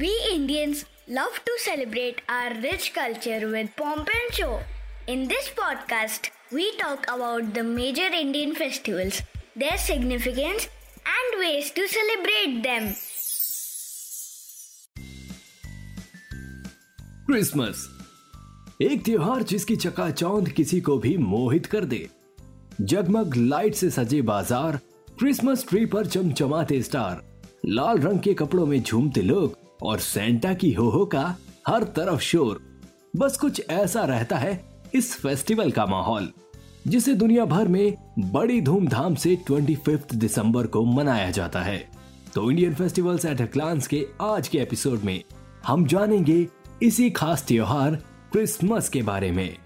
We Indians love to celebrate our rich culture with pomp and show. In this podcast, we talk about the major Indian festivals, their significance, and ways to celebrate them. Christmas एक त्योहार जिसकी चकाचौंध किसी को भी मोहित कर दे जगमग light से सजे बाज़ार क्रिसमस ट्री पर चमचमाते स्टार लाल रंग के कपड़ों में झूमते लोग और सेंटा की हो हो का हर तरफ़ शोर। बस कुछ ऐसा रहता है इस फेस्टिवल का माहौल, जिसे दुनिया भर में बड़ी धूमधाम से 25 दिसंबर को मनाया जाता है। तो Indian festivals at a glance के आज के एपिसोड में हम जानेंगे इसी खास त्योहार क्रिसमस के बारे में।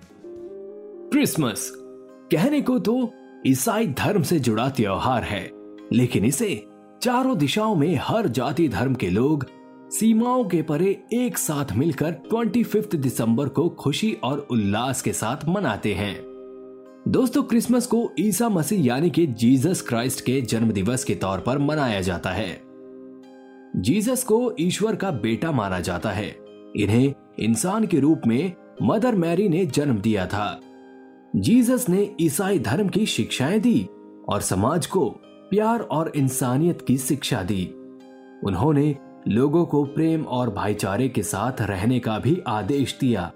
क्रिसमस कहने को तो ईसाई धर्म से जुड़ा त्योहार है, लेकिन इसे चारों दिशाओं में हर जाति धर्म के लोग सीमाओं के परे एक साथ मिलकर 25 दिसंबर को खुशी और उल्लास के साथ मनाते हैं। दोस्तों, क्रिसमस को ईसा मसीह यानी कि जीसस क्राइस्ट के जन्म दिवस के तौर पर मनाया जाता है। जीसस को ईश्वर का बेटा माना जाता है। इन्हें इंसान के रूप में मदर मैरी ने जन्म दिया था। जीसस ने ईसाई धर्म की शिक्षाएँ दी और समाज को प्यार और इंसानियत की शिक्षा दी। उन्होंने लोगों को प्रेम और भाईचारे के साथ रहने का भी आदेश दिया।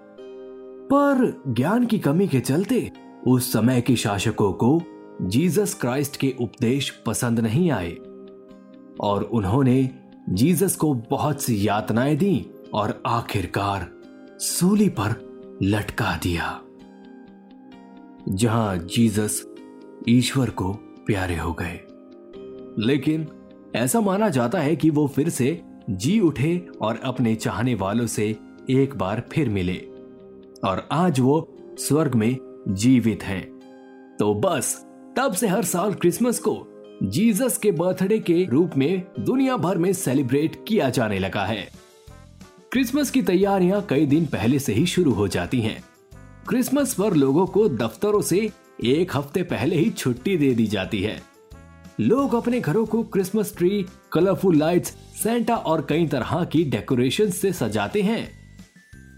पर ज्ञान की कमी के चलते उस समय के शासकों को जीसस क्राइस्ट के उपदेश पसंद नहीं आए और उन्होंने जीसस को बहुत सी यातनाएँ दी और आखिरकार सूली पर लटका दिया, जहाँ जीसस ईश्वर को प्यारे हो गए। लेकिन ऐसा माना जाता है कि वो फिर से जी उठे और अपने चाहने वालों से एक बार फिर मिले। और आज वो स्वर्ग में जीवित हैं। तो बस, तब से हर साल क्रिसमस को जीसस के बर्थडे के रूप में दुनिया भर में सेलिब्रेट किया जाने लगा है। क्रिसमस की तैयारियाँ कई दिन पहले से ही शुरू हो जाती हैं। क्रिसमस पर लोगों को दफ्तरों से एक हफ़्ते पहले ही छुट्टी दे दी जाती है। लोग अपने घरों को Christmas tree colourful lights Santa और कई तरह की डेकोरेशन से सजाते हैं।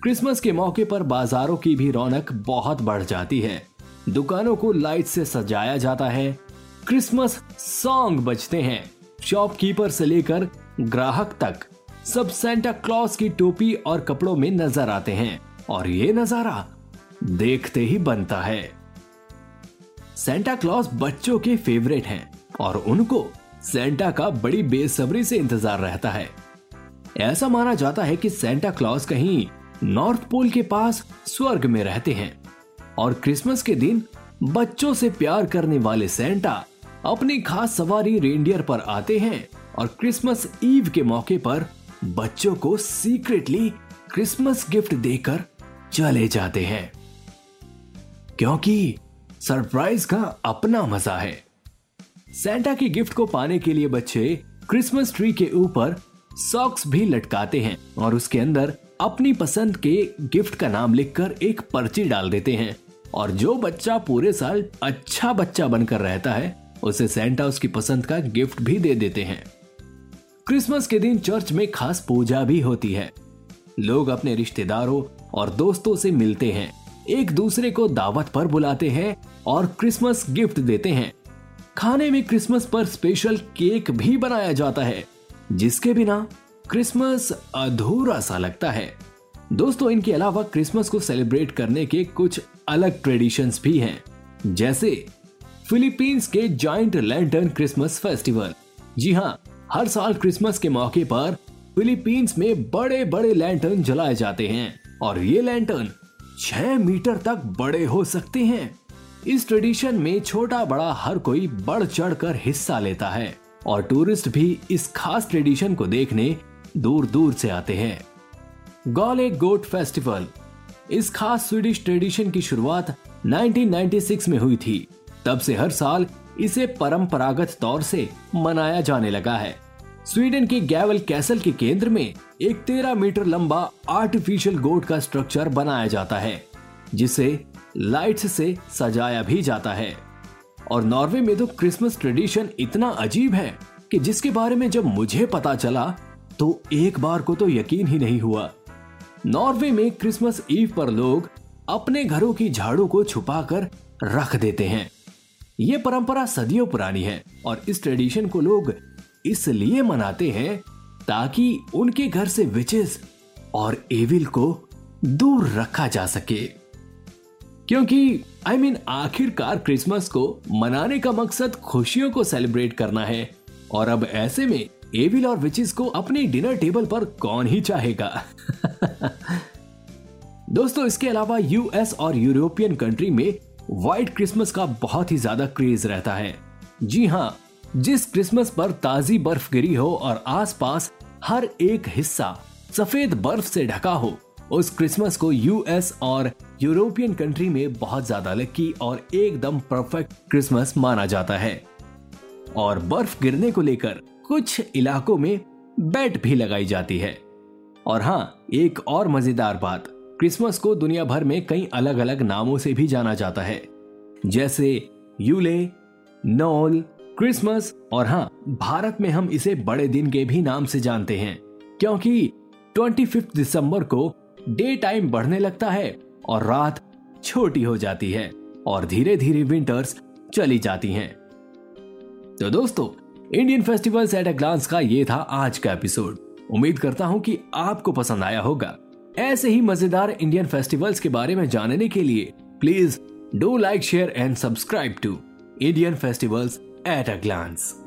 क्रिसमस के मौके पर बाजारों की भी रौनक बहुत बढ़ जाती है। दुकानों को लाइट से सजाया जाता है। क्रिसमस सॉन्ग बजते हैं। शॉपकीपर से लेकर ग्राहक तक सब सेंटा क्लॉस की टोपी और कपड़ों में नज़र आते हैं और ये नज़ारा देखते ही बनता है। सेंटा क्लॉस बच्चों के फेवरेट हैं। और उनको सेंटा का बड़ी बेसब्री से इंतज़ार रहता है। ऐसा माना जाता है कि सेंटा क्लॉस कहीं नॉर्थ पोल के पास स्वर्ग में रहते हैं और क्रिसमस के दिन बच्चों से प्यार करने वाले सेंटा अपनी खास सवारी रेंडियर पर आते हैं और क्रिसमस ईव के मौके पर बच्चों को सीक्रेटली क्रिसमस गिफ्ट देकर चले जाते हैं। क्योंकि सरप्राइज़ का अपना मज़ा है। सेंटा की गिफ्ट को पाने के लिए बच्चे क्रिसमस ट्री के ऊपर सॉक्स भी लटकाते हैं और उसके अंदर अपनी पसंद के गिफ्ट का नाम लिखकर एक पर्ची डाल देते हैं। और जो बच्चा पूरे साल अच्छा बच्चा बनकर रहता है, उसे सेंटा उसकी पसंद का गिफ्ट भी दे देते हैं। क्रिसमस के दिन चर्च में खास पूजा भी होती है। लोग अपने रिश्तेदारों और दोस्तों से मिलते हैं। एक दूसरे को दावत पर बुलाते हैं और क्रिसमस गिफ्ट देते हैं। खाने में क्रिसमस पर स्पेशल केक भी बनाया जाता है, जिसके बिना क्रिसमस अधूरा सा लगता है। दोस्तों, इनके अलावा क्रिसमस को सेलिब्रेट करने के कुछ अलग ट्रेडिशंस भी हैं, जैसे फिलीपींस के जॉइंट लैंटर्न क्रिसमस फेस्टिवल। जी हाँ हर साल क्रिसमस के मौके पर फिलीपींस में बड़े बड़े लैंटर्न जलाए जाते हैं, और ये लैंटर्न छह मीटर तक बड़े हो सकते हैं। इस ट्रेडिशन में छोटा बड़ा हर कोई बढ़ चढ़ कर हिस्सा लेता है और टूरिस्ट भी इस खास ट्रेडिशन को देखने दूर दूर से आते हैं। गॉले गोट फेस्टिवल, इस खास स्वीडिश ट्रेडिशन की शुरुआत 1996 में हुई थी। तब से हर साल इसे परंपरागत तौर से मनाया जाने लगा है। स्वीडन के गैवल कैसल के केंद्र में एक तेरह मीटर लंबा आर्टिफिशियल गोट का स्ट्रक्चर बनाया जाता है, जिसे लाइट्स से सजाया भी जाता है। और नॉर्वे में तो क्रिसमस ट्रेडिशन इतना अजीब है कि जिसके बारे में जब मुझे पता चला तो एक बार को तो यकीन ही नहीं हुआ। नॉर्वे में क्रिसमस ईव पर लोग अपने घरों की झाड़ू को छुपाकर रख देते हैं। ये परंपरा सदियों पुरानी है और इस ट्रेडिशन को लोग इसलिए मनाते हैं ताकि उनके घर से विचेस और एविल को दूर रखा जा सके। क्योंकि आई I मीन mean, आखिरकार क्रिसमस को मनाने का मकसद खुशियों को सेलिब्रेट करना है। और अब ऐसे में एविल और विचेस को अपने डिनर टेबल पर कौन ही चाहेगा? दोस्तों इसके अलावा यूएस और यूरोपियन कंट्री में व्हाइट क्रिसमस का बहुत ही ज़्यादा क्रेज रहता है। जी हाँ जिस क्रिसमस पर ताजी बर्फ़ गिरी हो और आसपास हर एक हिस्सा सफ़ेद बर्फ़ से ढका हो उस क्रिसमस को यूएस और यूरोपियन कंट्री में बहुत ज़्यादा लक्की और एकदम परफेक्ट क्रिसमस माना जाता है। और बर्फ़ गिरने को लेकर कुछ इलाकों में बैट भी लगाई जाती है। और हाँ एक और मज़ेदार बात, क्रिसमस को दुनिया भर में कई अलग अलग नामों से भी जाना जाता है। जैसे यूले, नोल, क्रिसमस और हाँ भारत में हम इसे बड़े दिन के भी नाम से जानते हैं, क्योंकि 25 दिसंबर को डे टाइम बढ़ने लगता है और रात छोटी हो जाती है और धीरे धीरे विंटर्स चली जाती हैं। तो दोस्तों, Indian festivals at a glance का ये था आज का एपिसोड उम्मीद करता हूँ कि आपको पसंद आया होगा ऐसे ही मज़ेदार इंडियन फेस्टिवल्स के बारे में जानने के लिए please do like, share and subscribe to Indian festivals at a glance.